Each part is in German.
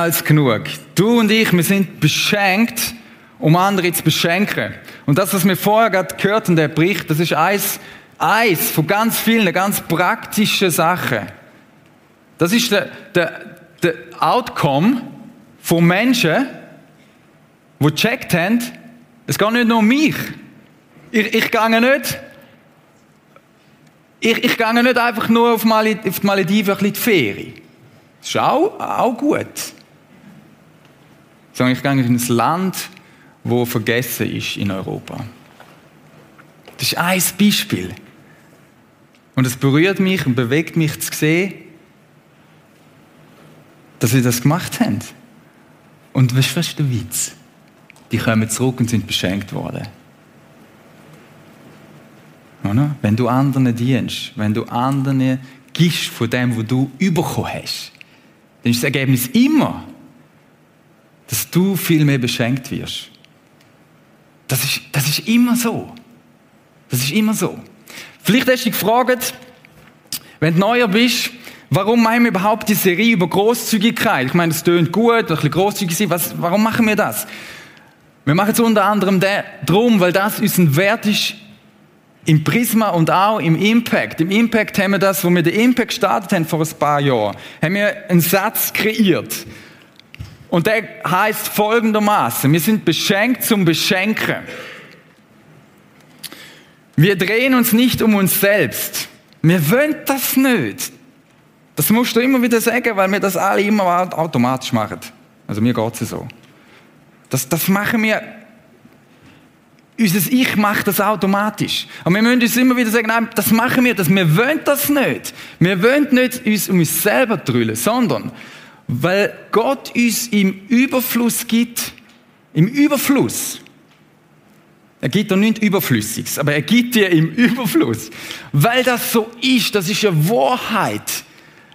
Als genug. Du und ich, wir sind beschenkt, um andere zu beschenken. Und das, was wir vorher gerade gehört haben, der Bericht, das ist eins, eins von ganz vielen, ganz praktischen Sachen. Das ist der, der, der Outcome von Menschen, die gecheckt haben, es geht nicht nur um mich. Ich, ich gehe nicht, ich, ich gehe nicht einfach nur auf, Mali, auf die Malediven ein bisschen die Ferien. Das ist auch, auch gut. Sondern ich gehe in ein Land, wo vergessen ist in Europa. Das ist ein Beispiel. Und es berührt mich und bewegt mich zu sehen, dass sie das gemacht haben. Und was ist der Witz? Die kommen zurück und sind beschenkt worden. Oder? Wenn du anderen dienst, wenn du anderen gibst von dem, was du bekommen hast, dann ist das Ergebnis immer, dass du viel mehr beschenkt wirst. Das ist, das ist immer so. Das ist immer so. Vielleicht hast du dich gefragt, wenn du neuer bist, warum machen wir überhaupt die Serie über Großzügigkeit? Ich meine, das tönt gut, ein bisschen großzügig sein. Was, warum machen wir das? Wir machen es unter anderem darum, weil das unser Wert ist im Prisma und auch im Impact. Im Impact haben wir das, wo wir den Impact gestartet haben vor ein paar Jahren, haben wir einen Satz kreiert. Und der heißt folgendermaßen: Wir sind beschenkt zum Beschenken. Wir drehen uns nicht um uns selbst. Wir wollen das nicht. Das musst du immer wieder sagen, weil wir das alle immer automatisch machen. Also mir geht es so. Das, das machen wir unser Ich macht das automatisch. Aber wir müssen uns immer wieder sagen, nein, das machen wir, das, wir wollen das nicht. Wir wollen nicht uns um uns selber drüllen, sondern weil Gott uns im Überfluss gibt, im Überfluss. Er gibt dir nichts Überflüssiges, aber er gibt dir im Überfluss. Weil das so ist, das ist eine Wahrheit,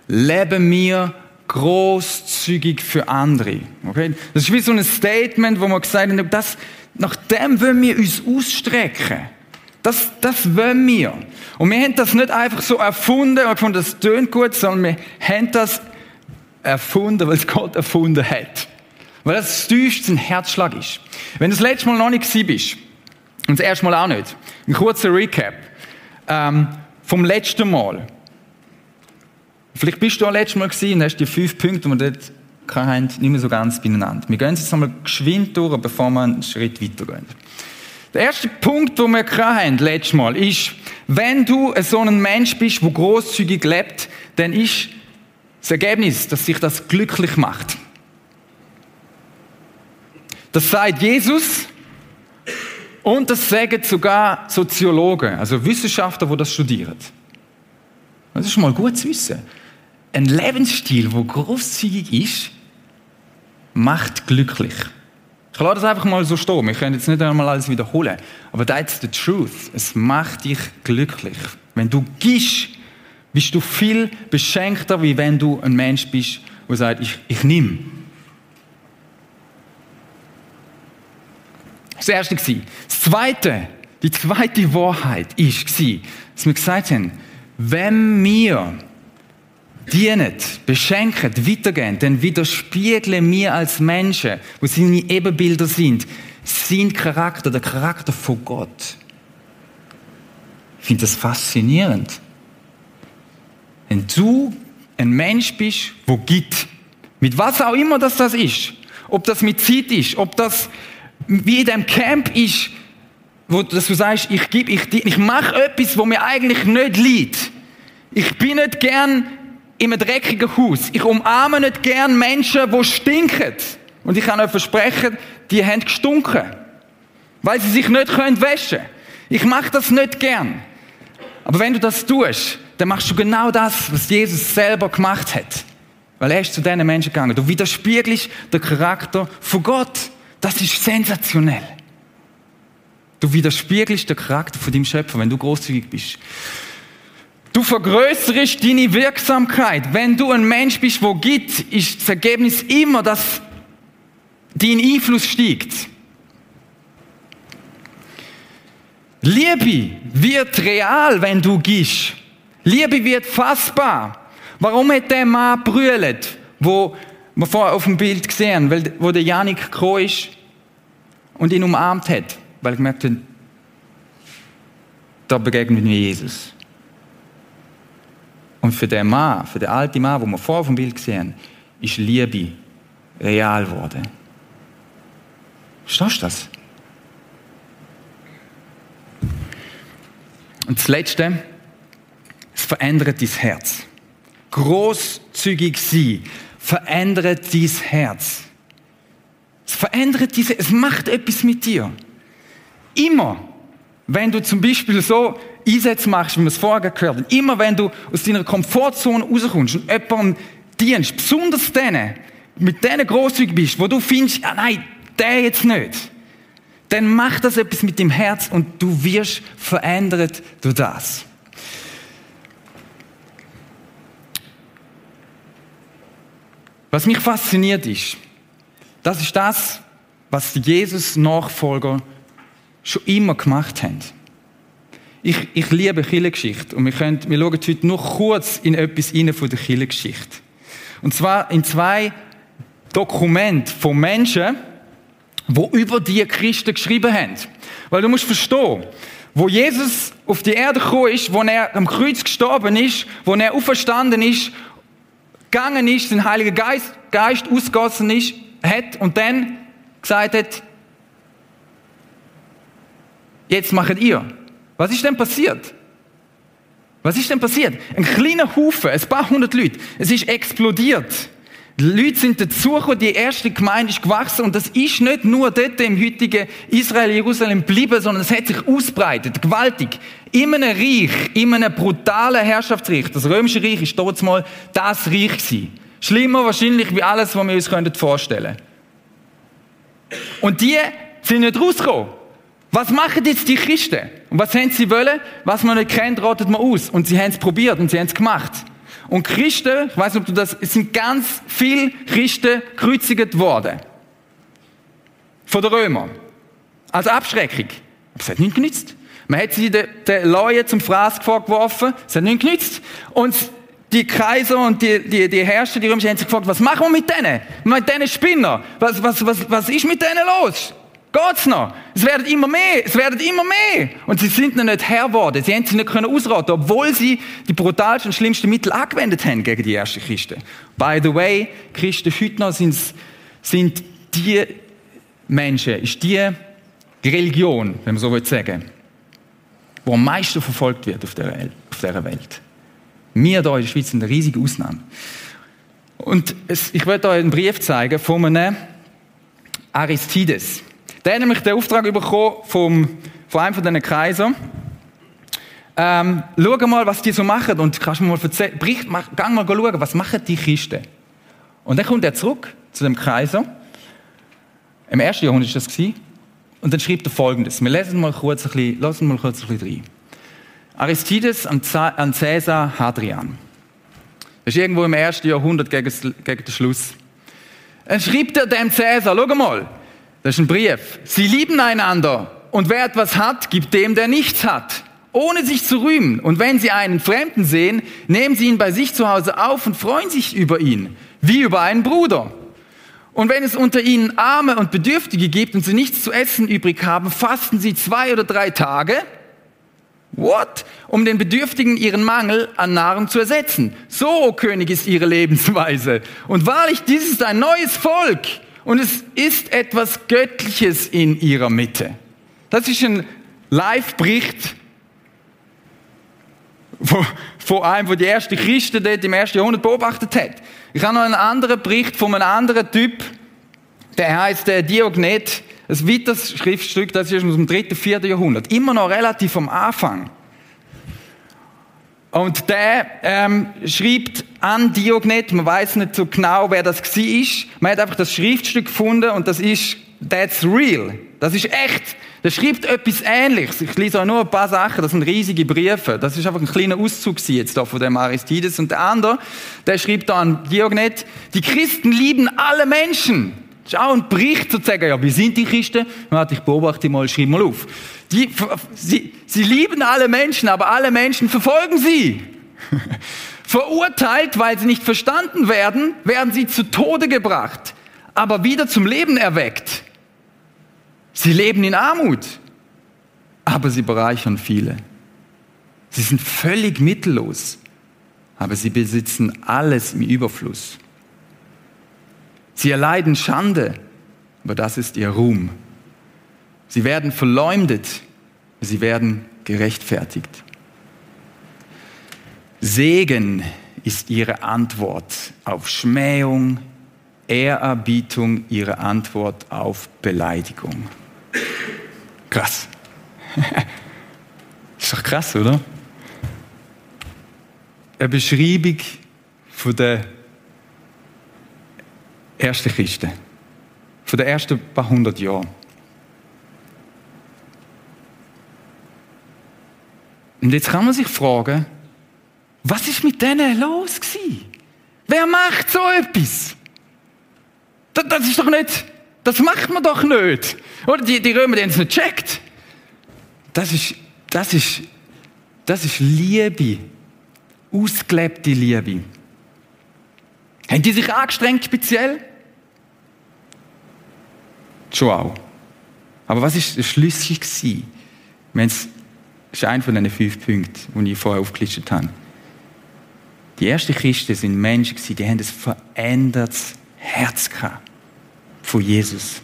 leben wir großzügig für andere. Okay? Das ist wie so ein Statement, wo man gesagt hat, das, nach dem wollen wir uns ausstrecken. Das, das wollen wir. Und wir haben das nicht einfach so erfunden und gefunden, das tönt gut, sondern wir haben das erfunden, weil es Gott erfunden hat. Weil das tiefste ein Herzschlag ist. Wenn du das letzte Mal noch nicht gewesen bist, und das erste Mal auch nicht, ein kurzer Recap ähm, vom letzten Mal. Vielleicht bist du auch letztes Mal gewesen und hast die fünf Punkte, die wir dort hatten, nicht mehr so ganz beieinander. Wir gehen jetzt einmal geschwind durch, bevor wir einen Schritt weitergehen. Der erste Punkt, den wir hatten, letztes Mal, ist, wenn du so ein Mensch bist, der großzügig lebt, dann ist das Ergebnis, dass sich das glücklich macht. Das sagt Jesus und das sagen sogar Soziologen, also Wissenschaftler, die das studieren. Das ist mal gut zu wissen. Ein Lebensstil, der großzügig ist, macht glücklich. Ich lasse das einfach mal so stehen. Wir können jetzt nicht einmal alles wiederholen. Aber that's the truth. Es macht dich glücklich. Wenn du gibst, bist du viel beschenkter, wie wenn du ein Mensch bist, der sagt, ich, ich nehme. Das erste war. Das zweite, die zweite Wahrheit ist, dass wir gesagt haben, wenn wir dienen, beschenken, weitergehen, dann widerspiegeln wir als Menschen, wo seine Ebenbilder sind, sein Charakter, der Charakter von Gott. Ich finde das faszinierend. Wenn du ein Mensch bist, wo gibt, mit was auch immer das, das ist, ob das mit Zeit ist, ob das wie in dem Camp ist, wo dass du sagst, ich gebe, ich, ich mache etwas, wo mir eigentlich nicht liegt. Ich bin nicht gern in einem dreckigen Haus. Ich umarme nicht gern Menschen, die stinken. Und ich kann euch versprechen, die haben gestunken. Weil sie sich nicht können waschen. Ich mache das nicht gern. Aber wenn du das tust, dann machst du genau das, was Jesus selber gemacht hat. Weil er ist zu diesen Menschen gegangen. Du widerspiegelst den Charakter von Gott. Das ist sensationell. Du widerspiegelst den Charakter von deinem Schöpfer, wenn du großzügig bist. Du vergrößerst deine Wirksamkeit. Wenn du ein Mensch bist, wo gibt, ist das Ergebnis immer, dass dein Einfluss steigt. Liebe wird real, wenn du gibst. Liebe wird fassbar. Warum hat der Mann brüllt, wo wir vorher auf dem Bild gesehen, weil, wo der Janik gekommen ist und ihn umarmt hat, weil er gemerkt hat, da begegnet mir Jesus. Und für den Mann, für den alten Mann, wo wir vorher auf dem Bild gesehen ist Liebe real geworden. Verstehst du das? Und das Letzte, verändert dein Herz. Großzügig sein verändert dein Herz. Es verändert diese, es macht etwas mit dir. Immer, wenn du zum Beispiel so Einsätze machst, wie wir es vorher gehört haben, immer wenn du aus deiner Komfortzone rauskommst und jemandem dienst, besonders denen, mit denen großzügig bist, wo du findest, ah nein, der jetzt nicht, dann macht das etwas mit dem Herz und du wirst verändert durch das. Was mich fasziniert ist, das ist das, was Jesus-Nachfolger schon immer gemacht haben. Ich, ich liebe Kirchengeschichte und wir, können, wir schauen heute nur kurz in etwas rein von der Kirchengeschichte. Und zwar in zwei Dokumenten von Menschen, wo über die Christen geschrieben haben. Weil du musst verstehen, wo Jesus auf die Erde gekommen ist, wo er am Kreuz gestorben ist, wo er auferstanden ist, gegangen ist, den Heiligen Geist, Geist ausgossen ist, hat und dann gesagt hat, jetzt macht ihr. Was ist denn passiert? Was ist denn passiert? Ein kleiner Haufen, ein paar hundert Leute, es ist explodiert. Die Leute sind dazugekommen, die erste Gemeinde ist gewachsen und das ist nicht nur dort im heutigen Israel, Jerusalem geblieben, sondern es hat sich ausbreitet, gewaltig. In einem Reich, in einem brutalen Herrschaftsreich. Das römische Reich ist dort mal das Reich gewesen. Schlimmer wahrscheinlich wie alles, was wir uns vorstellen können. Und die sind nicht rausgekommen. Was machen jetzt die Christen? Und was haben sie wollen? Was man nicht kennt, rotet man aus. Und sie haben es probiert und sie haben es gemacht. Und Christen, ich weiß nicht, ob du das, es sind ganz viele Christen gekreuzigt worden. Von den Römern. Als Abschreckung. Aber es hat nichts genützt. Man hat sie den, Leuten zum Fraß vorgeworfen. Es hat nichts genützt. Und die Kaiser und die, die, die Herrscher, die Römer, haben sich gefragt, was machen wir mit denen? Mit denen Spinner? Was, was, was, was ist mit denen los? Geht's noch? Es werden immer mehr, es werden immer mehr. Und sie sind noch nicht Herr geworden. Sie haben sich nicht können ausraten, obwohl sie die brutalsten und schlimmsten Mittel angewendet haben gegen die ersten Christen. By the way, Christen heute noch sind, sind die Menschen, ist die Religion, wenn man so will sagen, wo am meisten verfolgt wird auf der. Auf dieser Welt. Wir hier in der Schweiz sind eine riesige Ausnahme. Und es, ich werde euch einen Brief zeigen von einem Aristides. Der hat nämlich den Auftrag bekommen vom, von einem von diesen Kaisern. Ähm, schau mal, was die so machen und kannst mir mal erzählen, Bericht, mach, gang mal schauen, was machen die Christen. Und dann kommt er zurück zu dem Kaiser. Im ersten Jahrhundert war das. Gewesen. Und dann schreibt er folgendes. Wir lesen mal kurz ein bisschen, lassen mal kurz ein bisschen rein. Aristides an, an Caesar Hadrian. Das ist irgendwo im ersten Jahrhundert gegen, gegen den Schluss. Dann schreibt er dem Caesar, schau mal, das ist ein Brief. Sie lieben einander und wer etwas hat, gibt dem, der nichts hat, ohne sich zu rühmen. Und wenn sie einen Fremden sehen, nehmen sie ihn bei sich zu Hause auf und freuen sich über ihn, wie über einen Bruder. Und wenn es unter ihnen Arme und Bedürftige gibt und sie nichts zu essen übrig haben, fasten sie zwei oder drei Tage What? Um den Bedürftigen ihren Mangel an Nahrung zu ersetzen. So, o König, ist ihre Lebensweise. Und wahrlich, dies ist ein neues Volk. Und es ist etwas Göttliches in ihrer Mitte. Das ist ein Live-Bericht von einem, der die ersten Christen dort im ersten Jahrhundert beobachtet hat. Ich habe noch einen anderen Bericht von einem anderen Typ, der heißt der Diognet ein weiteres Schriftstück, das ist aus dem dritten, vierten Jahrhundert. Immer noch relativ am Anfang. Und der ähm, schreibt an Diognet, man weiß nicht so genau, wer das war. Man hat einfach das Schriftstück gefunden und das ist That's real. Das ist echt. Der schreibt etwas Ähnliches. Ich lese euch nur ein paar Sachen. Das sind riesige Briefe. Das ist einfach ein kleiner Auszug jetzt da von dem Aristides. Und der andere, der schreibt da an Diognet, die Christen lieben alle Menschen. Das ist auch ein Bericht sozusagen, ja, wie sind die Christen? Warte, ich beobachte mal, schreib mal auf. Die, sie, sie lieben alle Menschen, aber alle Menschen verfolgen sie. Verurteilt, weil sie nicht verstanden werden, werden sie zu Tode gebracht, aber wieder zum Leben erweckt. Sie leben in Armut, aber sie bereichern viele. Sie sind völlig mittellos, aber sie besitzen alles im Überfluss. Sie erleiden Schande, aber das ist ihr Ruhm. Sie werden verleumdet, sie werden gerechtfertigt. Segen ist ihre Antwort auf Schmähung, Ehrerbietung ihre Antwort auf Beleidigung. Krass. ist doch krass, oder? Eine Beschreibung von der ersten Christen, von den ersten paar hundert Jahren. Und jetzt kann man sich fragen, was ist mit denen los gewesen? Wer macht so etwas? Das, das, ist doch nicht, das macht man doch nicht. Oder die, die Römer, die haben es nicht gecheckt. Das ist, das ist, das ist Liebe. Ausgelebte Liebe. Haben die sich angestrengt speziell? Schon auch. Aber was ist schlüssig gewesen? Das ist einer von diesen fünf Punkten, die ich vorher aufgelistet habe. Die ersten Christen sind Menschen die haben ein verändertes Herz von Jesus.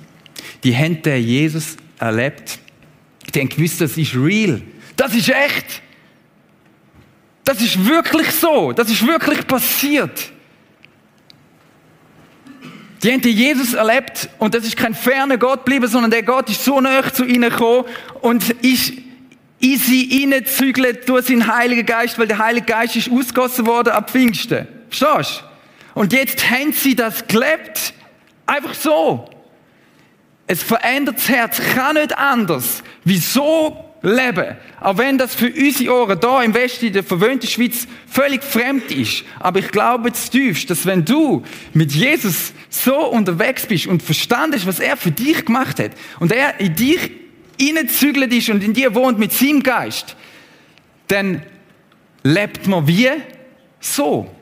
Die haben den Jesus erlebt. Die haben gewusst, das ist real. Das ist echt. Das ist wirklich so. Das ist wirklich passiert. Die haben Jesus erlebt und das ist kein ferner Gott geblieben, sondern der Gott ist so nah zu ihnen gekommen und ist in sie hineingezügelt durch seinen Heiligen Geist, weil der Heilige Geist ist ausgossen worden ab Pfingsten. Verstehst? Und jetzt haben sie das gelebt. Einfach so. Es verändert das Herz, kann nicht anders. Wieso leben? Auch wenn das für unsere Ohren da im Westen, in der verwöhnten Schweiz, völlig fremd ist. Aber ich glaube zutiefst, dass wenn du mit Jesus so unterwegs bist und verstandest, was er für dich gemacht hat und er in dich hineingezügelt ist und in dir wohnt mit seinem Geist, dann lebt man wie so.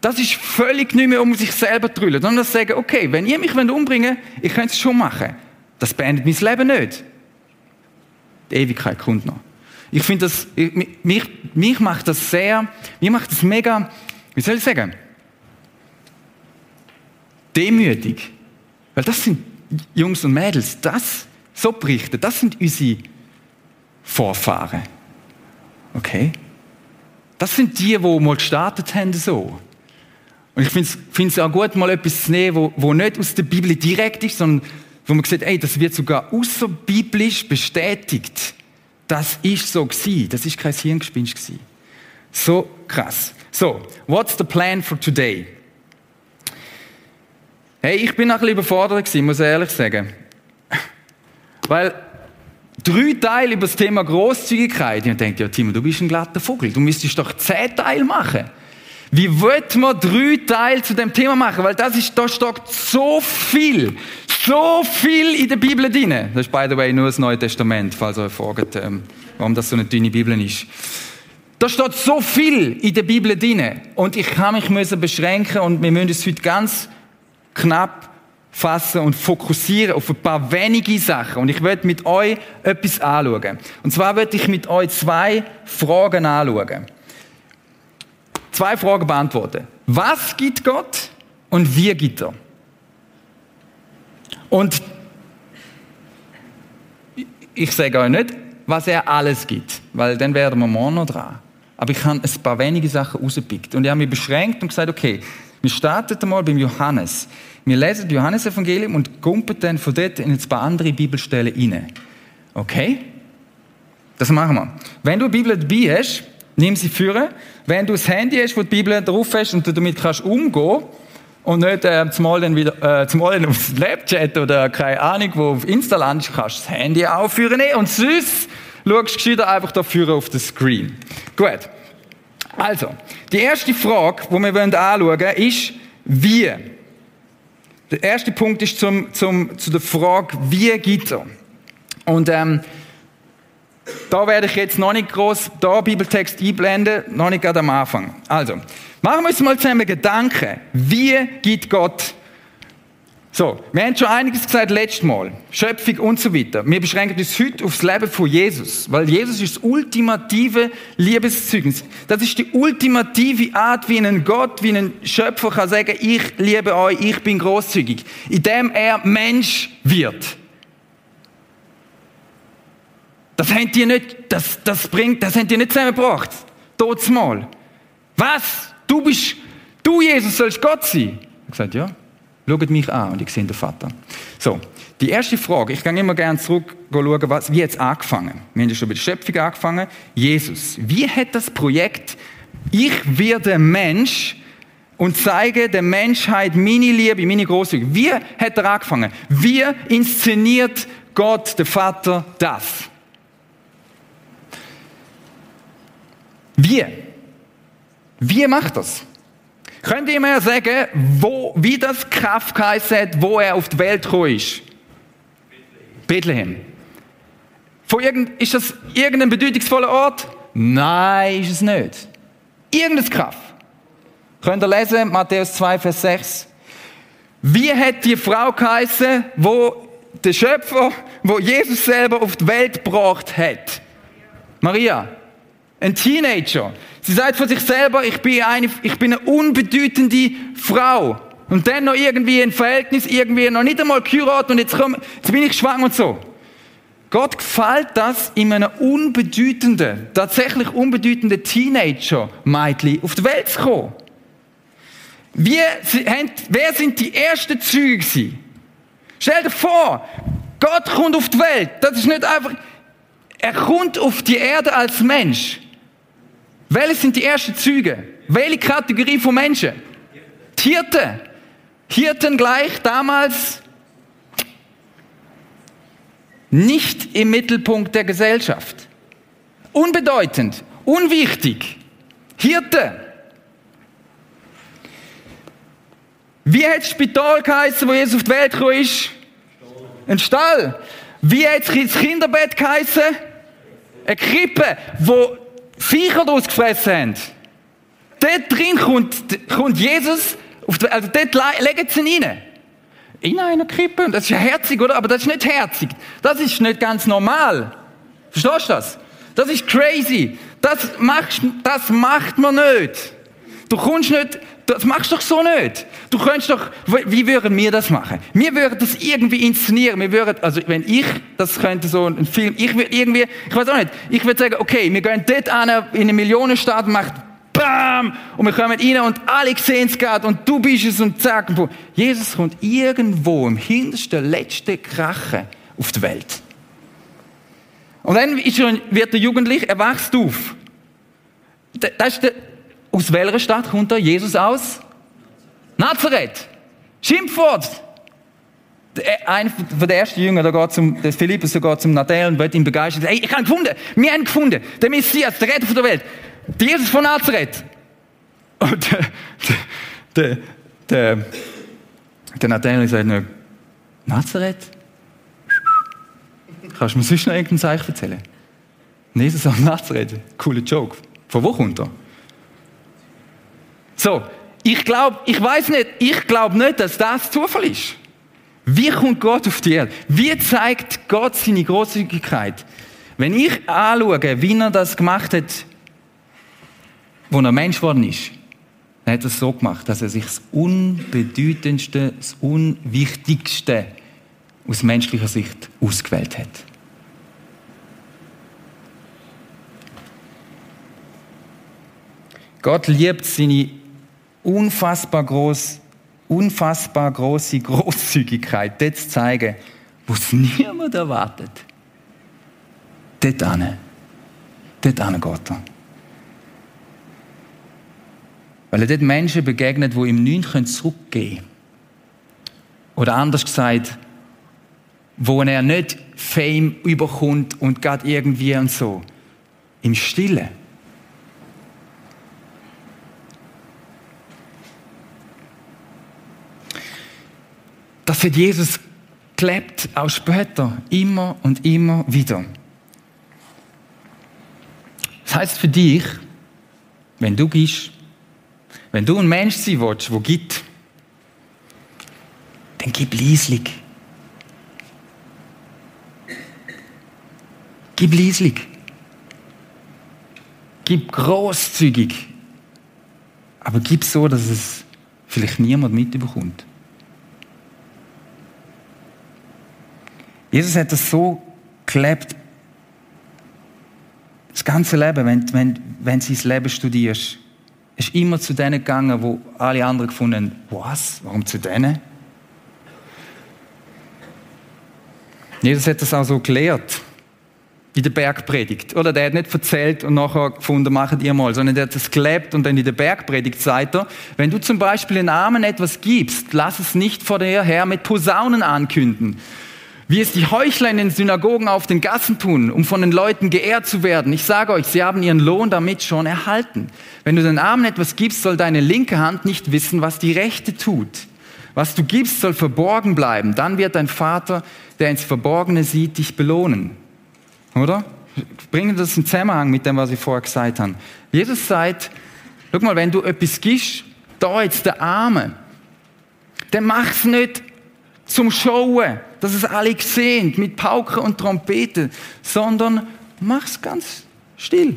Das ist völlig nicht mehr um sich selber zu drüllen, sondern zu sagen, okay, wenn ihr mich umbringen wollt, ich könnte es schon machen. Das beendet mein Leben nicht. Die Ewigkeit kommt noch. Ich finde das, mich, mich macht das sehr, mich macht das mega, wie soll ich sagen, demütig. Weil das sind Jungs und Mädels, das so berichten, das sind unsere Vorfahren. Okay? Das sind die, die mal gestartet haben so. Und ich finde es auch gut, mal etwas zu nehmen, wo, wo nicht aus der Bibel direkt ist, sondern wo man sieht, ey, das wird sogar außerbiblisch bestätigt. Das ist so gewesen. Das ist kein Hirngespinst gewesen. So krass. So, what's the plan for today? Hey, ich bin ein bisschen überfordert gewesen, muss ich ehrlich sagen. Weil drei Teile über das Thema Großzügigkeit. Ich denke, ja, Timo, du bist ein glatter Vogel. Du müsstest doch zehn Teile machen. Wie wird man drei Teile zu dem Thema machen? Weil das ist, da steckt so viel, so viel in der Bibel drin. Das ist, by the way, nur das Neue Testament, falls ihr euch fragt, ähm, warum das so eine dünne Bibel ist. Da steht so viel in der Bibel drin. Und ich kann mich beschränken und wir müssen es heute ganz knapp fassen und fokussieren auf ein paar wenige Sachen. Und ich werde mit euch etwas anschauen. Und zwar werde ich mit euch zwei Fragen anschauen. Zwei Fragen beantworten. Was gibt Gott und wie gibt er? Und ich sage euch nicht, was er alles gibt, weil dann werden wir morgen noch dran. Aber ich habe ein paar wenige Sachen rausgepickt. Und ich habe mich beschränkt und gesagt, okay, wir starten mal beim Johannes. Wir lesen das Johannesevangelium und kumpen dann von dort in ein paar andere Bibelstellen rein. Okay? Das machen wir. Wenn du eine Bibel dabei hast, nimm sie führen. Wenn du das Handy hast, wo die Bibel drauf hast und du damit kannst umgehen und nicht äh, zumal dann wieder äh, zumal dann auf Snapchat oder keine Ahnung, wo auf Insta landest, kannst das Handy aufführen und sonst schaust du einfach dafür auf den Screen. Gut. Also, die erste Frage, die wir anschauen wollen, ist, wie? Der erste Punkt ist zum, zum, zu der Frage, wie geht er? Und ähm, Da werde ich jetzt noch nicht groß da Bibeltext einblenden, noch nicht gerade am Anfang. Also, machen wir uns mal zusammen Gedanken. Wie gibt Gott so, wir haben schon einiges gesagt letztes Mal. Schöpfung und so weiter. Wir beschränken uns heute aufs Leben von Jesus, weil Jesus ist das ultimative Liebeszeugnis. Das ist die ultimative Art, wie ein Gott, wie ein Schöpfer kann sagen, ich liebe euch, ich bin großzügig, indem er Mensch wird. Das haben die nicht, das, das bringt, das haben die nicht zusammengebracht. Totes Mal. Was? Du bist, du Jesus sollst Gott sein? Ich habe gesagt, ja. Schaut mich an und ich sehe den Vater. So, die erste Frage, ich gehe immer gerne zurück schauen, was, wie hat es angefangen? Wir haben ja schon bei der Schöpfung angefangen. Jesus, wie hat das Projekt Ich werde Mensch und zeige der Menschheit meine Liebe, meine Großzügigkeit. Wie hat er angefangen? Wie inszeniert Gott, der Vater, das? Wie? Wie macht das? Könnt ihr mir sagen, wo, wie das geheißen hat, wo er auf die Welt gekommen ist? Bethlehem. Von irgend, ist das irgendein bedeutungsvoller Ort? Nein, ist es nicht. Irgendein Kraft. Könnt ihr lesen, Matthäus 2, Vers 6. Wie hat die Frau geheißen, wo der Schöpfer, wo Jesus selber auf die Welt gebracht hat? Maria. Ein Teenager. Sie sagt von sich selber, ich bin eine, ich bin eine unbedeutende Frau. Und dann noch irgendwie ein Verhältnis, irgendwie noch nicht einmal geheiratet und jetzt, komm, jetzt bin ich schwanger und so. Gott gefällt das, in einem unbedeutenden, tatsächlich unbedeutenden Teenager-Mädchen auf die Welt zu kommen. Wie, wer sind die ersten Züge? Stell dir vor, Gott kommt auf die Welt. Das ist nicht einfach, er kommt auf die Erde als Mensch. Welche sind die ersten Züge? Welche Kategorie von Menschen? Hirten. Hirten gleich damals nicht im Mittelpunkt der Gesellschaft. Unbedeutend, unwichtig. Hirte. Wie hat das Spital geheißen, wo Jesus auf die Welt gekommen ist? Ein Stall. Wie hat das Kinderbett geheißen? Eine Krippe, wo Viecher daraus gefressen haben. Dort drin kommt, kommt Jesus, die, also dort legen sie ihn rein. In einer Krippe. Das ist ja herzig, oder? Aber das ist nicht herzig. Das ist nicht ganz normal. Verstehst du das? Das ist crazy. Das, machst, das macht man nicht. Du kommst nicht, das machst du doch so nicht. Du könntest doch, wie würden wir das machen? Wir würden das irgendwie inszenieren. Wir würden, also wenn ich das könnte, so ein Film, ich würde irgendwie, ich weiß auch nicht, ich würde sagen, okay, wir gehen dort an, in eine Millionenstadt, macht BAM! Und wir kommen rein und alle sehen es gerade und du bist es und zack. Und Jesus kommt irgendwo im hintersten, letzten Krachen auf die Welt. Und dann wird der Jugendliche, er wächst auf. Das ist der, aus welcher Stadt kommt da Jesus aus? Nazareth. Schimpfwort. Einer von den ersten Jüngern, der geht zum, der Philippus, der geht zum Nathanael und wird ihn begeistern. Hey, ich habe gefunden, wir haben gefunden, der Messias, der Retter der Welt, der Jesus von Nazareth. Und der, der, der, der Nathanael sagt nur, Nazareth? Kannst du mir sonst noch irgendein Zeichen erzählen? Jesus aus Nazareth, cooler Joke. Von wo kommt er? So, ich glaube, ich weiß nicht, ich glaube nicht, dass das Zufall ist. Wie kommt Gott auf die Erde? Wie zeigt Gott seine Großzügigkeit? Wenn ich anschaue, wie er das gemacht hat, wo er Mensch geworden ist, dann hat er es so gemacht, dass er sich das Unbedeutendste, das Unwichtigste aus menschlicher Sicht ausgewählt hat. Gott liebt seine unfassbar groß, unfassbar große Großzügigkeit dort zu zeigen, wo es niemand erwartet. Dort an. Dort an geht er. Weil er dort Menschen begegnet, die ihm nichts zurückgeben können. Oder anders gesagt, wo er nicht Fame überkommt und geht irgendwie und so. Im Stillen Das hat Jesus gelebt, auch später, immer und immer wieder. heißt für dich, wenn du gehst, wenn du ein Mensch sein willst, der gibt, dann gib leislich. Gib leislich. Gib großzügig. Aber gib so, dass es vielleicht niemand mitbekommt. Jesus hat das so gelebt, das ganze Leben, wenn, wenn, wenn du sein Leben studierst, ist immer zu denen gegangen, wo alle anderen gefunden haben, was, warum zu denen? Jesus hat das auch so gelehrt in der Bergpredigt. Oder der hat nicht erzählt und nachher gefunden, machet ihr mal, sondern der hat das gelebt und dann in der Bergpredigt sagt er, wenn du zum Beispiel den Armen etwas gibst, lass es nicht vor dir her mit Posaunen ankünden, wie es die Heuchler in den Synagogen auf den Gassen tun, um von den Leuten geehrt zu werden. Ich sage euch, sie haben ihren Lohn damit schon erhalten. Wenn du den Armen etwas gibst, soll deine linke Hand nicht wissen, was die rechte tut. Was du gibst, soll verborgen bleiben. Dann wird dein Vater, der ins Verborgene sieht, dich belohnen. Oder? Bringen das in Zusammenhang mit dem, was ich vorher gesagt habe. Jesus sagt, schau mal, wenn du etwas gibst, da jetzt der Arme, dann mach's nicht zum Showen, dass es alle sehen, mit Pauken und Trompeten, sondern mach's ganz still.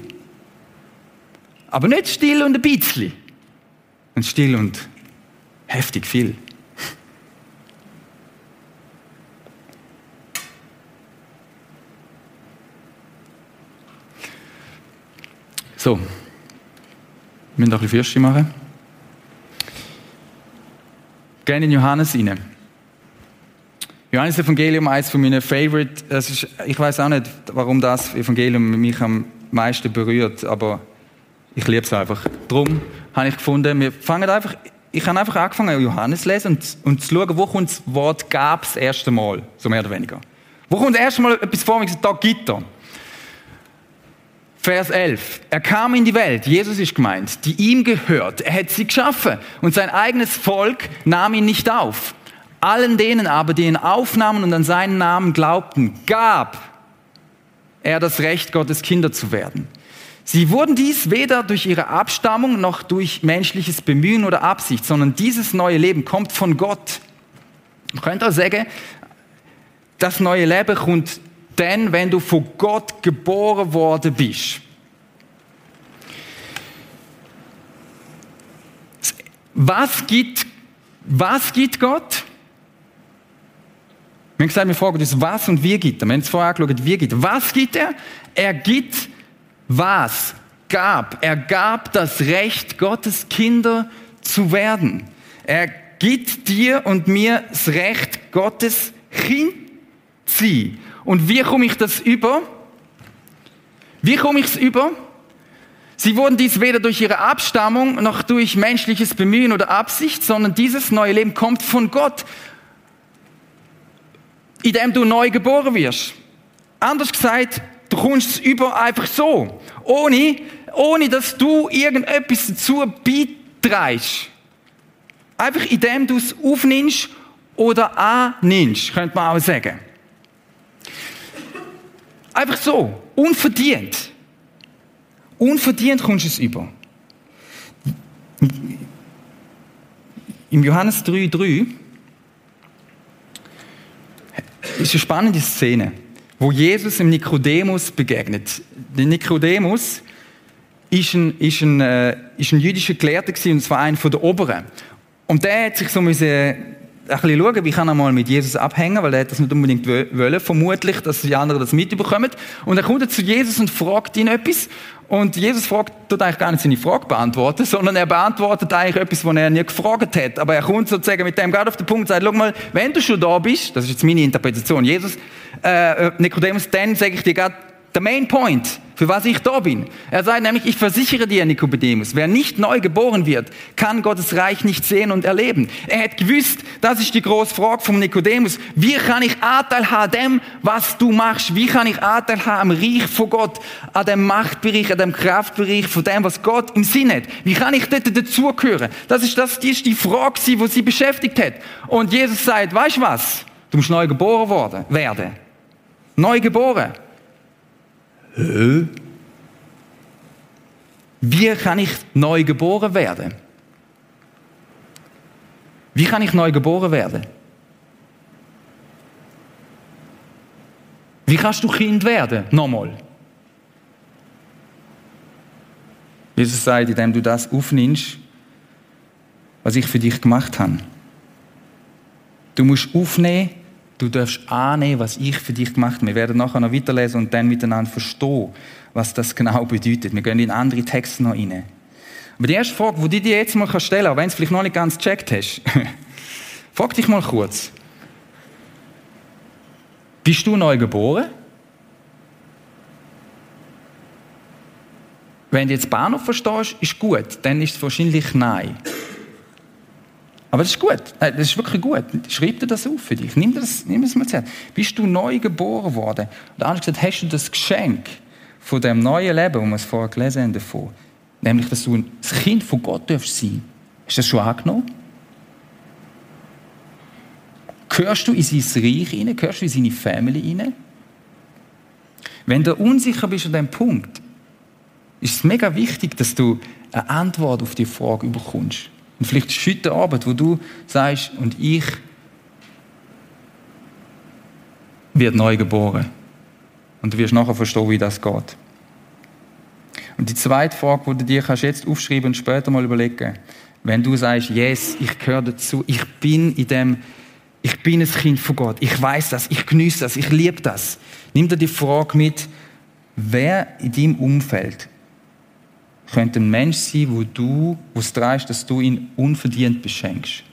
Aber nicht still und ein bisschen, und still und heftig viel. So, wir müssen noch ein bisschen Fürste machen. Gehen in Johannes rein. Johannes Evangelium, eines von meinen Favorite. Das ist, ich weiß auch nicht, warum das Evangelium mich am meisten berührt, aber ich liebe es einfach. Darum habe ich gefunden, wir fangen einfach, ich habe einfach angefangen, Johannes zu lesen und, und zu schauen, wo kommt das Wort gab das erste Mal, so mehr oder weniger. Wo kommt das erste Mal etwas vor, wie da gibt er. Vers 11. Er kam in die Welt, Jesus ist gemeint, die ihm gehört. Er hat sie geschaffen und sein eigenes Volk nahm ihn nicht auf. Allen denen aber, die ihn aufnahmen und an seinen Namen glaubten, gab er das Recht, Gottes Kinder zu werden. Sie wurden dies weder durch ihre Abstammung noch durch menschliches Bemühen oder Absicht, sondern dieses neue Leben kommt von Gott. Man könnte auch sagen, das neue Leben kommt denn wenn du von Gott geboren worden bist. Was gibt, was gibt Gott? Wir haben gesagt, wir fragen uns, was und wie gibt er. Wir haben es vorher angeschaut, wie gibt er. Was gibt er? Er gibt was? Gab. Er gab das Recht, Gottes Kinder zu werden. Er gibt dir und mir das Recht, Gottes Kind zu sein. Und wie komme ich das über? Wie komme ich es über? Sie wurden dies weder durch ihre Abstammung noch durch menschliches Bemühen oder Absicht, sondern dieses neue Leben kommt von Gott, in dem du neu geboren wirst. Anders gesagt, du kommst es über einfach so, ohne, ohne dass du irgendetwas dazu beiträgst. Einfach indem du es aufnimmst oder annimmst, könnte man auch sagen. Einfach so, unverdient. Unverdient kommst du es über. Im Johannes 3,3 ist eine spannende Szene, wo Jesus dem Nikodemus begegnet. Der Nikodemus ist ein, ist ein, äh, ist ein jüdischer Gelehrter und zwar einer der Oberen. Und der hat sich so müssen ein bisschen schauen, wie kann er mal mit Jesus abhängen, weil er das nicht unbedingt wollen, vermutlich, dass die anderen das mitbekommen. Und er kommt zu Jesus und fragt ihn etwas. Und Jesus fragt, tut eigentlich gar nicht seine Frage beantworten, sondern er beantwortet eigentlich etwas, was er nie gefragt hat. Aber er kommt sozusagen mit dem gerade auf den Punkt und sagt, schau mal, wenn du schon da bist, das ist jetzt meine Interpretation, Jesus, äh, Nikodemus, dann sage ich dir gerade, der Main Point, für was ich da bin. Er sagt nämlich, ich versichere dir, Nikodemus, wer nicht neu geboren wird, kann Gottes Reich nicht sehen und erleben. Er hat gewusst, das ist die große Frage vom Nikodemus. Wie kann ich Anteil haben dem, was du machst? Wie kann ich Anteil haben am Reich von Gott, an dem Machtbereich, an dem Kraftbereich von dem, was Gott im Sinn hat? Wie kann ich dort dazugehören? Das ist, das ist die Frage, die sie beschäftigt hat. Und Jesus sagt, weißt du was? Du musst neu geboren werden. Neu geboren. Hä? Wie kann ich neu geboren werden? Wie kann ich neu geboren werden? Wie kannst du Kind werden? Nochmal. Jesus sagt, indem du das aufnimmst, was ich für dich gemacht habe. Du musst aufnehmen, du darfst annehmen, was ich für dich gemacht habe. Wir werden nachher noch weiterlesen und dann miteinander verstehen, was das genau bedeutet. Wir gehen in andere Texte noch rein. Aber die erste Frage, die du dir jetzt mal stellen kannst, wenn du es vielleicht noch nicht ganz gecheckt hast, frag dich mal kurz. Bist du neu geboren? Wenn du jetzt Bahnhof verstehst, ist gut, dann ist es wahrscheinlich nein. Aber das ist gut. Äh, das ist wirklich gut. Schreib dir das auf für dich. Nimm das, nimm das mal zu. Bist du neu geboren worden? Und anders gesagt, hast du das Geschenk von dem neuen Leben, wo wir es vorher gelesen haben, davon, nämlich, dass du das Kind von Gott darfst sein. Hast du das schon angenommen? Gehörst du in sein Reich hinein? Gehörst du in seine Family hinein? Wenn du unsicher bist an diesem Punkt, ist es mega wichtig, dass du eine Antwort auf die Frage bekommst. Und vielleicht ist heute Abend, wo du sagst, und ich werde neu geboren. Und du wirst nachher verstehen, wie das geht. Und die zweite Frage, die du dir kannst jetzt aufschreiben und später mal überlegen, wenn du sagst, yes, ich gehöre dazu, ich bin in dem, ich bin ein Kind von Gott, ich weiß das, ich genieße das, ich liebe das. Nimm dir die Frage mit, wer in deinem Umfeld könnte ein Mensch sein, wo du, wo es dreist, dass du ihn unverdient beschenkst.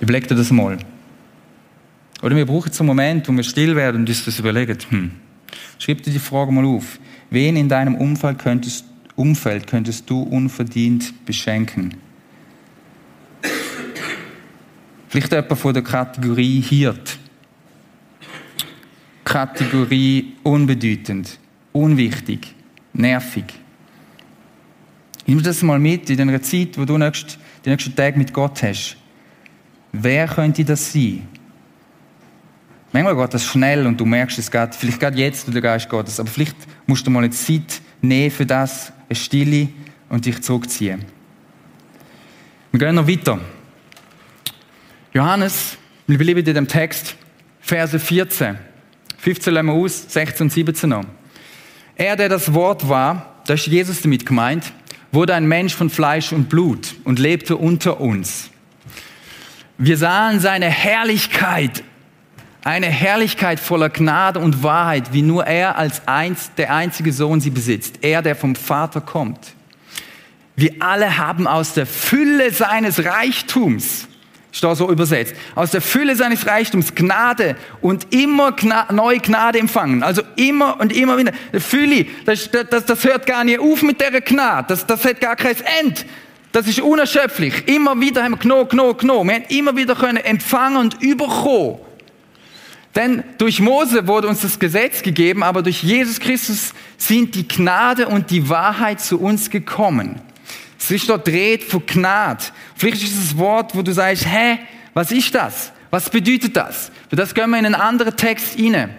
Überleg dir das mal. Oder wir brauchen so einen Moment, wo wir still werden und uns das überlegen. Hm. Schreib dir die Frage mal auf. Wen in deinem Umfeld könntest, Umfeld könntest du unverdient beschenken? Vielleicht jemand von der Kategorie Hirt. Kategorie unbedeutend, unwichtig nervig. Nimm das mal mit in einer Zeit, wo du nächst, die nächsten Tage mit Gott hast. Wer könnte das sein? Manchmal geht das schnell und du merkst es gerade, vielleicht gerade jetzt, wo der Geist Gottes, aber vielleicht musst du mal eine Zeit nehmen für das, eine Stille und dich zurückziehen. Wir gehen noch weiter. Johannes, wir bleiben in dem Text, Verse 14. 15 lassen wir aus, 16 und 17 noch. Er, der das Wort war, da ist Jesus damit gemeint, wurde ein Mensch von Fleisch und Blut und lebte unter uns. Wir sahen seine Herrlichkeit, eine Herrlichkeit voller Gnade und Wahrheit, wie nur er als eins, der einzige Sohn sie besitzt, er, der vom Vater kommt. Wir alle haben aus der Fülle seines Reichtums da so übersetzt. Aus der Fülle seines Reichtums Gnade und immer Gna neue Gnade empfangen. Also immer und immer wieder. Fülle, das, das, das hört gar nicht auf mit der Gnade. Das, das hat gar kein End. Das ist unerschöpflich. Immer wieder haben wir genommen, genommen, genommen. Wir haben immer wieder können empfangen und überkommen. Denn durch Mose wurde uns das Gesetz gegeben, aber durch Jesus Christus sind die Gnade und die Wahrheit zu uns gekommen. Es ist dort dreht von Gnade. Vielleicht ist es ein Wort, wo du sagst, hä, was ist das? Was bedeutet das? Für das gehen wir in einen anderen Text rein.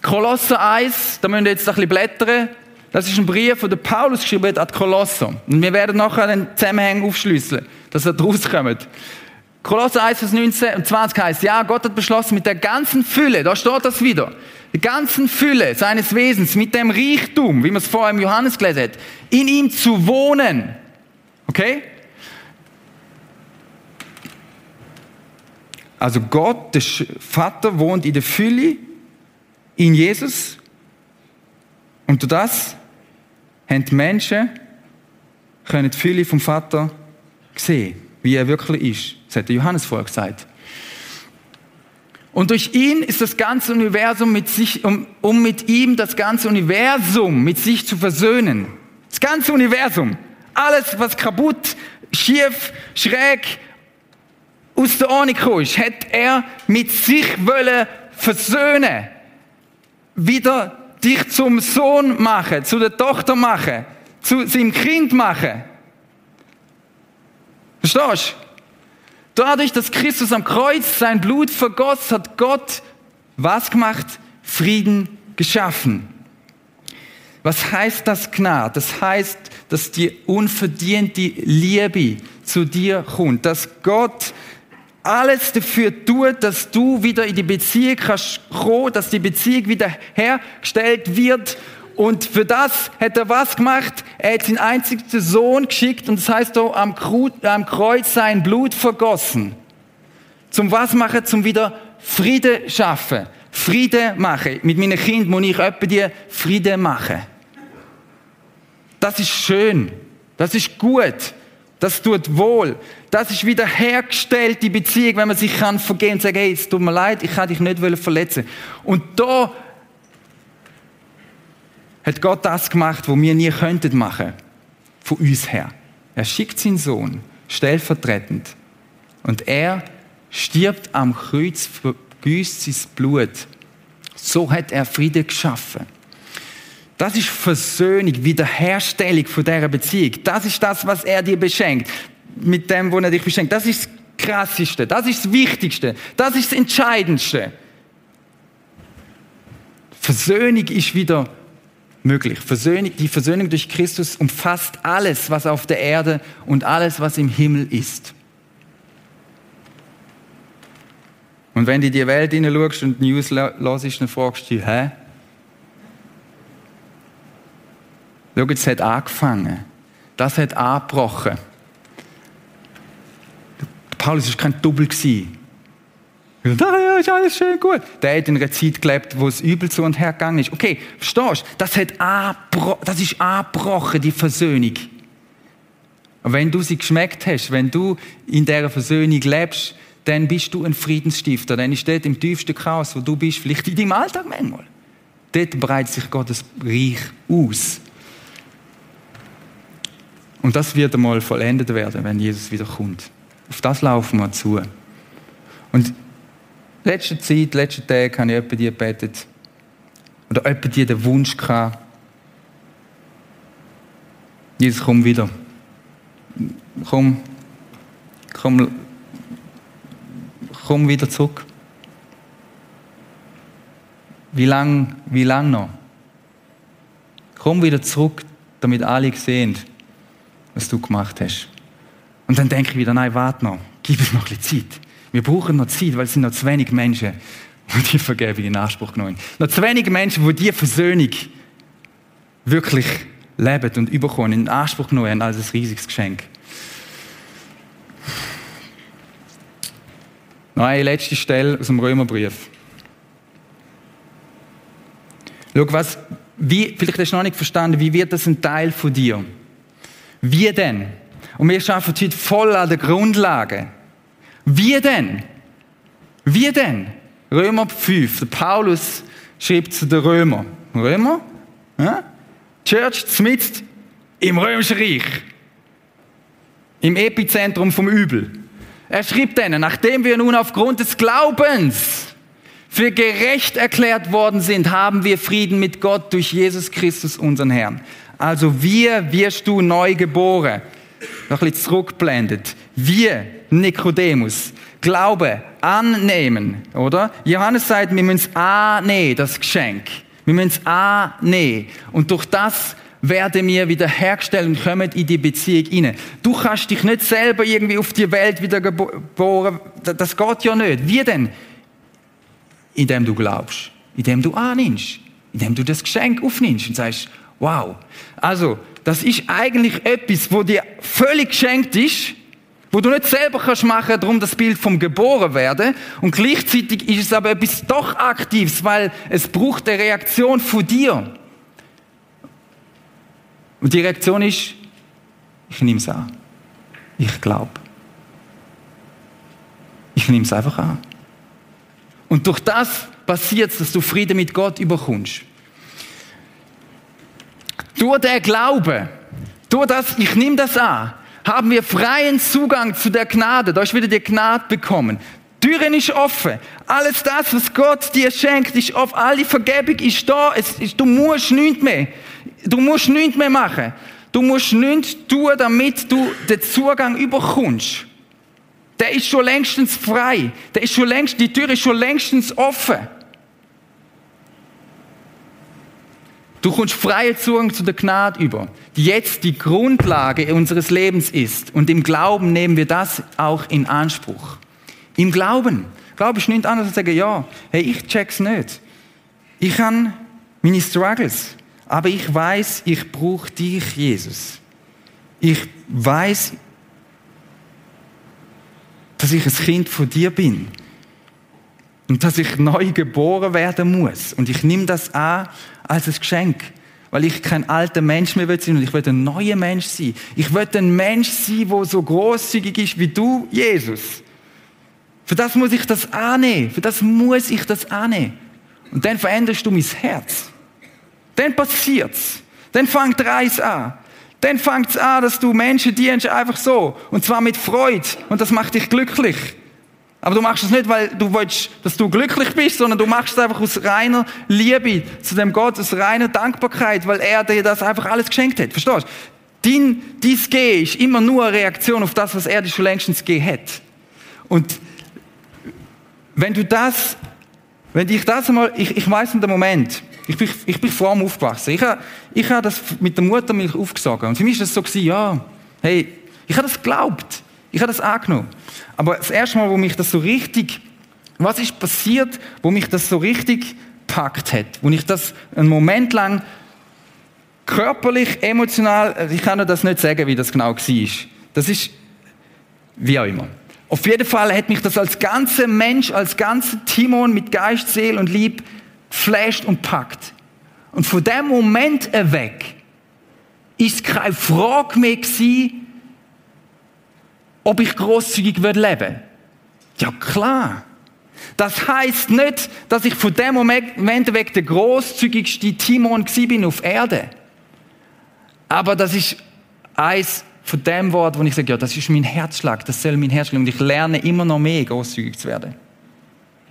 Kolosser 1, da müssen wir jetzt ein bisschen blättern. Das ist ein Brief, den Paulus geschrieben hat an Kolosser. Und wir werden nachher den Zusammenhang aufschlüsseln, dass er daraus kommt. Kolosser 1, Vers 19 und 20 heißt, ja, Gott hat beschlossen, mit der ganzen Fülle, da steht das wieder, der ganzen Fülle seines Wesens, mit dem Reichtum, wie man es vorher im Johannes gelesen hat, in ihm zu wohnen. Okay? Also Gott, der Vater, wohnt in der Fülle, in Jesus. Und durch das haben die Menschen können die Fülle vom Vater sehen, wie er wirklich ist. Das der Johannes vorher gesagt. Und durch ihn ist das ganze Universum mit sich, um, um mit ihm das ganze Universum mit sich zu versöhnen. Das ganze Universum. Alles, was kaputt, schief, schräg, aus der Ordnung ist, hat er mit sich wollen versöhnen. Wieder dich zum Sohn machen, zu der Tochter machen, zu seinem Kind machen. Verstehst du? Dadurch, dass Christus am Kreuz sein Blut vergoss, hat Gott was gemacht? Frieden geschaffen. Was heißt das Gnade? Das heißt, dass die unverdiente Liebe zu dir kommt, dass Gott alles dafür tut, dass du wieder in die Beziehung kannst dass die Beziehung wieder hergestellt wird. Und für das hat er was gemacht? Er hat seinen einzigen Sohn geschickt und das heißt auch am Kreuz sein Blut vergossen. Zum was machen? Zum wieder Friede schaffen. Friede machen. Mit meinen Kindern muss ich etwa die Friede machen. Das ist schön. Das ist gut. Das tut wohl. Das ist wieder hergestellt, die Beziehung, wenn man sich kann vergehen und sagen, hey, es tut mir leid, ich kann dich nicht verletzen. Und da hat Gott das gemacht, was wir nie könnten machen. Von uns her. Er schickt seinen Sohn stellvertretend. Und er stirbt am Kreuz, vergüßt sein Blut. So hat er Friede geschaffen. Das ist Versöhnung, Wiederherstellung von dieser Beziehung. Das ist das, was er dir beschenkt. Mit dem, wo er dich beschenkt. Das ist das Krasseste. Das ist das Wichtigste. Das ist das Entscheidendste. Versöhnung ist wieder möglich. Versöhnung, die Versöhnung durch Christus umfasst alles, was auf der Erde und alles, was im Himmel ist. Und wenn du in die Welt hineinschaust und News hörst, dann fragst du dich, hä? Schau, es hat angefangen. Das hat angebrochen. Paulus war kein Double. Ja, ja, ist alles schön gut. Der hat in einer Zeit gelebt, wo es übel zu und her gegangen ist. Okay, verstehst du? Das, hat das ist angebrochen, die Versöhnung. Und wenn du sie geschmeckt hast, wenn du in dieser Versöhnung lebst, dann bist du ein Friedensstifter. Dann ist dort im tiefsten Chaos, wo du bist, vielleicht in deinem Alltag manchmal. Dort breitet sich Gottes Reich aus. Und das wird einmal vollendet werden, wenn Jesus wieder kommt. Auf das laufen wir zu. Und letzte Zeit, letzte Tage habe ich etwa die gebetet. Oder etwa die den Wunsch gehabt. Jesus, komm wieder. Komm, komm, komm wieder zurück. Wie lang, wie lang noch? Komm wieder zurück, damit alle sehen, was du gemacht hast. Und dann denke ich wieder, nein, warte noch, gib es noch ein bisschen Zeit. Wir brauchen noch Zeit, weil es sind noch zu wenig Menschen, die die Vergebung in Anspruch genommen haben. Noch zu wenig Menschen, die diese Versöhnung wirklich leben und überkommen, in Anspruch genommen haben als ein riesiges Geschenk. Noch eine letzte Stelle aus dem Römerbrief. Schau, was, wie, vielleicht hast du noch nicht verstanden, wie wird das ein Teil von dir? Wie denn? Und wir schaffen heute voll an der Grundlage. Wie denn? Wie denn? Römer 5. Der Paulus schreibt zu den Römer. Römer? Ja? Church zmitzt im Römischen Reich. Im Epizentrum vom Übel. Er schrieb denen, nachdem wir nun aufgrund des Glaubens für gerecht erklärt worden sind, haben wir Frieden mit Gott durch Jesus Christus, unseren Herrn. Also wir wirst du neu geboren. Noch ein bisschen zurückblendet. Wir, Nikodemus, Glaube annehmen, oder? Johannes sagt, wir müssen annehmen, das Geschenk. Wir müssen es annehmen. Und durch das werden wir wieder hergestellt und kommen in die Beziehung hinein. Du kannst dich nicht selber irgendwie auf die Welt wieder geboren. Das geht ja nicht. Wie denn? Indem du glaubst. Indem du annimmst. Indem du das Geschenk aufnimmst und sagst, Wow. Also, das ist eigentlich etwas, wo dir völlig geschenkt ist, wo du nicht selber kannst machen, darum das Bild vom geboren werden. Und gleichzeitig ist es aber etwas doch Aktives, weil es braucht eine Reaktion von dir. Und die Reaktion ist, ich nehme es an. Ich glaube. Ich nehme es einfach an. Und durch das passiert es, dass du Frieden mit Gott überkommst. Durch den Glauben, durch das, ich nehme das an, haben wir freien Zugang zu der Gnade. Ist wieder die Gnade bekommen. Türen ist offen. Alles das, was Gott dir schenkt, ist offen. All die Vergebung ist da. Es ist, du musst nichts mehr. Du musst nichts mehr machen. Du musst nichts tun, damit du den Zugang überkommst. Der ist schon längstens frei. Der ist schon längst, die Tür ist schon längstens offen. Du kommst freien Zugang zu der Gnade über, die jetzt die Grundlage unseres Lebens ist. Und im Glauben nehmen wir das auch in Anspruch. Im Glauben. Glaube ich nicht anders als sagen, ja, hey, ich check's nicht. Ich habe meine Struggles, aber ich weiß, ich brauche dich, Jesus. Ich weiß, dass ich ein Kind von dir bin und dass ich neu geboren werden muss. Und ich nehme das an als ein Geschenk, weil ich kein alter Mensch mehr sein und ich will ein neuer Mensch sein. Ich will ein Mensch sein, der so großzügig ist wie du, Jesus. Für das muss ich das annehmen. Für das muss ich das annehmen. Und dann veränderst du mein Herz. Dann passiert's. Dann fängt die Reise an. Dann fängt es an, dass du Menschen dienst einfach so. Und zwar mit Freude. Und das macht dich glücklich. Aber du machst es nicht, weil du willst, dass du glücklich bist, sondern du machst es einfach aus reiner Liebe zu dem Gott, aus reiner Dankbarkeit, weil er dir das einfach alles geschenkt hat. Verstehst du? Dein, dein Gehen ist immer nur eine Reaktion auf das, was er dir schon längstens gegeben hat. Und wenn du das, wenn ich das einmal, ich, ich weiß in dem Moment, ich bin, ich bin fromm aufgewachsen. Ich habe ich hab das mit der Muttermilch aufgesogen. Und für mich war das so, gewesen, ja, hey, ich habe das geglaubt. Ich habe das angenommen. Aber das erste Mal, wo mich das so richtig, was ist passiert, wo mich das so richtig packt hat, wo ich das einen Moment lang körperlich, emotional, ich kann das nicht sagen, wie das genau war. Das ist, wie auch immer. Auf jeden Fall hat mich das als ganzer Mensch, als ganzer Timon mit Geist, Seele und Lieb flasht und packt. Und von dem Moment weg ist keine Frage mehr gewesen, ob ich großzügig leben würde. Ja klar. Das heißt nicht, dass ich von dem Moment weg der großzügigste Timon bin auf Erde. Aber das ist eins von dem Wort, wo ich sage, ja, das ist mein Herzschlag, das soll mein Herzschlag und ich lerne immer noch mehr, großzügig zu werden.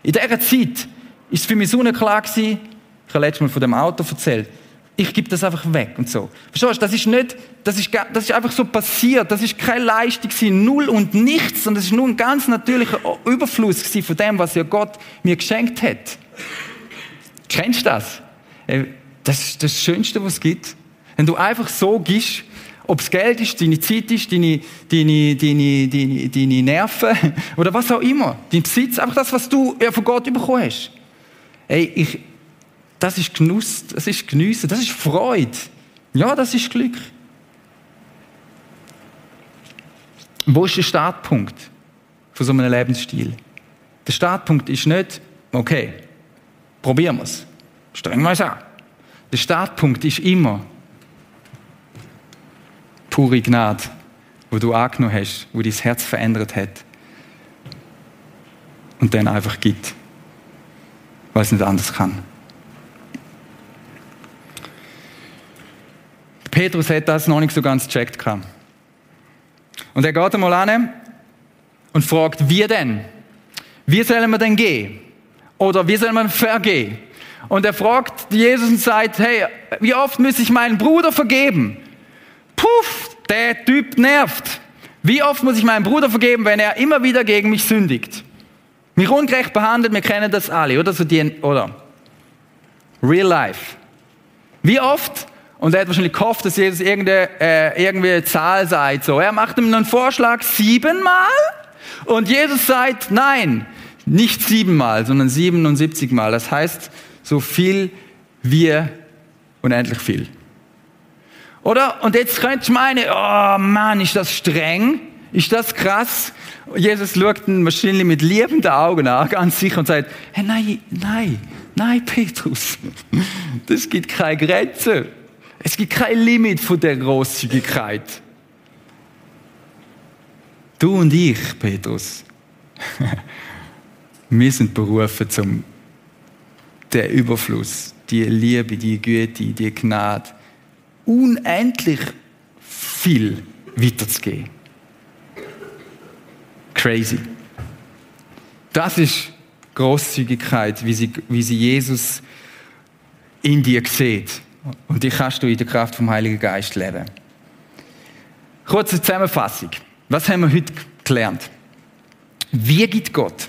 In dieser Zeit ist es für mich so klar gewesen, ich habe letztes Mal von dem Auto erzählt, ich gebe das einfach weg und so. Verstehst du? Das ist nicht, das ist, das ist einfach so passiert. Das ist keine Leistung gewesen, null und nichts, sondern das ist nur ein ganz natürlicher Überfluss gewesen von dem, was ja Gott mir geschenkt hat. Kennst du das? Das ist das Schönste, was es gibt. Wenn du einfach so gibst, ob es Geld ist, deine Zeit ist, deine, deine, deine, deine, deine Nerven oder was auch immer. Dein Besitz, einfach das, was du ja von Gott bekommen hast. Ey, ich, das ist Genuss, das ist Geniessen, das ist Freude. Ja, das ist Glück. Wo ist der Startpunkt von so einem Lebensstil? Der Startpunkt ist nicht, okay, probieren wir es. Strengen wir es an. Der Startpunkt ist immer pure Gnade, wo du angenommen hast, wo dein Herz verändert hat und dann einfach gibt, weil es nicht anders kann. Petrus hat das noch nicht so ganz gecheckt. Und er geht einmal an und fragt, wie denn? Wie sollen wir denn gehen? Oder wie soll man vergehen? Und er fragt Jesus und sagt, hey, wie oft muss ich meinen Bruder vergeben? Puff, der Typ nervt. Wie oft muss ich meinen Bruder vergeben, wenn er immer wieder gegen mich sündigt? Mich ungerecht behandelt, wir kennen das alle, oder? So die, oder? Real life. Wie oft und er hat wahrscheinlich gehofft, dass Jesus irgendeine, äh, irgendwie eine Zahl sagt. So, er macht ihm einen Vorschlag siebenmal. Und Jesus sagt, nein, nicht siebenmal, sondern 77 Mal. Das heißt, so viel wie unendlich viel. Oder? Und jetzt könnt ihr meinen, oh Mann, ist das streng? Ist das krass? Jesus schaut ihn wahrscheinlich mit liebenden Augen an, ganz sicher, und sagt, hey, nein, nein, nein, Petrus, das gibt keine Grenze. Es gibt kein Limit von der Großzügigkeit. Du und ich, Petrus, wir sind berufen zum der Überfluss, die Liebe, die Güte, die Gnade, unendlich viel weiterzugehen. Crazy. Das ist Großzügigkeit, wie sie, wie sie Jesus in dir sieht. Und die kannst du in der Kraft vom Heiligen Geist leben. Kurze Zusammenfassung. Was haben wir heute gelernt? Wie gibt Gott?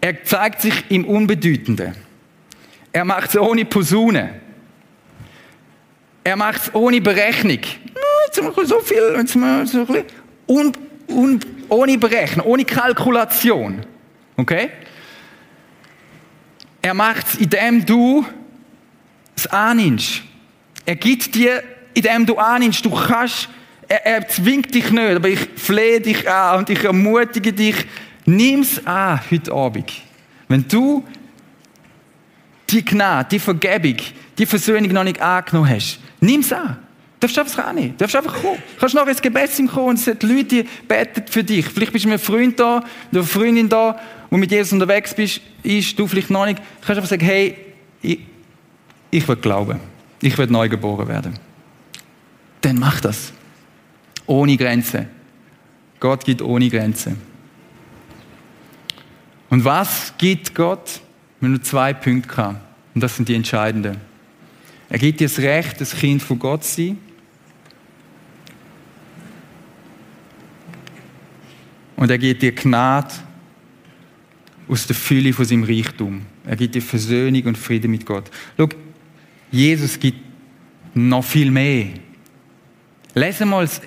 Er zeigt sich im Unbedeutenden. Er macht es ohne Posaune. Er macht es ohne Berechnung. Jetzt haben wir so viel, jetzt haben wir so ein bisschen, un, un, ohne Berechnung, ohne Kalkulation. Okay? Er macht es, indem du es annimmst. Er gibt dir, indem du annimmst, du kannst, er, er zwingt dich nicht, aber ich flehe dich an und ich ermutige dich, nimm es an heute Abend. Wenn du die Gnade, die Vergebung, die Versöhnung noch nicht angenommen hast, nimm es an. Du darfst einfach annehmen. Du darfst einfach kommen. Du kannst nachher ins Gebetsteam kommen und es sind Leute, die beten für dich. Vielleicht bist du mit einem Freund da, oder eine Freundin da, wo mit Jesus unterwegs bist, ist, du vielleicht noch nicht. Du kannst einfach sagen, hey, ich, ich will glauben. Ich will neu geboren werden. Dann mach das. Ohne Grenzen. Gott gibt ohne Grenzen. Und was gibt Gott? Wir nur zwei Punkte gehabt. Und das sind die entscheidenden. Er gibt dir das Recht, das Kind von Gott zu sein. Und er gibt dir Gnade aus der Fülle von seinem Reichtum. Er gibt dir Versöhnung und Frieden mit Gott. Schau, Jesus gibt noch viel mehr. Lesen mal das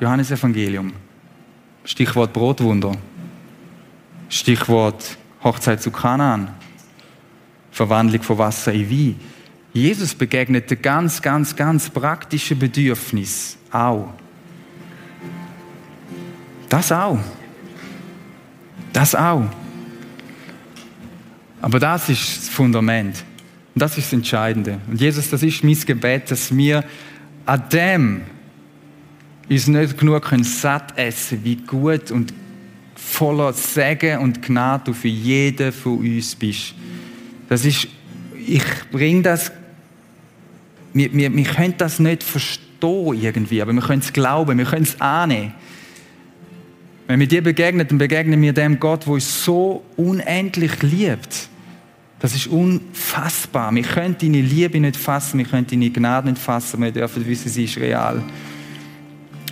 Johannesevangelium. Stichwort Brotwunder. Stichwort Hochzeit zu Kanaan. Verwandlung von Wasser in Wein. Jesus begegnete ganz, ganz, ganz praktische Bedürfnis auch. Das auch. Das auch. Aber das ist das Fundament. Und das ist das Entscheidende. Und Jesus, das ist mein Gebet, dass wir an dem uns nicht genug können satt essen wie gut und voller Segen und Gnade du für jeden von uns bist. Das ist, ich bringe das, wir, wir, wir können das nicht verstehen irgendwie, aber wir können es glauben, wir können es annehmen. Wenn wir dir begegnen, dann begegnen wir dem Gott, der uns so unendlich liebt. Das ist unfassbar. Wir können deine Liebe nicht fassen, wir können deine Gnade nicht fassen, wir dürfen wissen, sie ist real.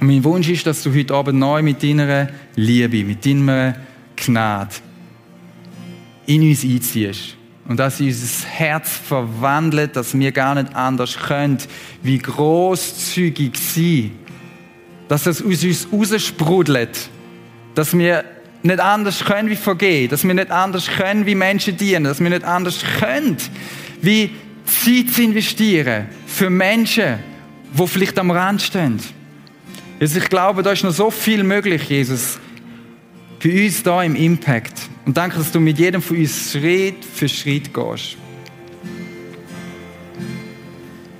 Und mein Wunsch ist, dass du heute Abend neu mit deiner Liebe, mit deiner Gnade in uns einziehst. Und dass sie unser Herz verwandelt, dass wir gar nicht anders können, wie großzügig sie. Dass das aus uns raussprudelt. Dass wir nicht anders können wie vergehen. Dass wir nicht anders können wie Menschen dienen. Dass wir nicht anders können wie Zeit zu investieren für Menschen, die vielleicht am Rand stehen. Jesus, ich glaube, da ist noch so viel möglich, Jesus, für uns da im Impact. Und danke, dass du mit jedem von uns Schritt für Schritt gehst.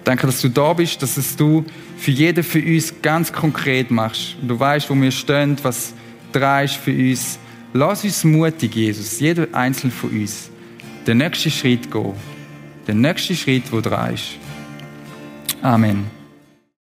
Danke, dass du da bist, dass es du für jeden von uns ganz konkret machst. Und du weißt, wo wir stehen, was ist für uns. Lass uns mutig, Jesus, jeder einzelne von uns, den nächsten Schritt gehen. Den nächsten Schritt, wo dran ist. Amen.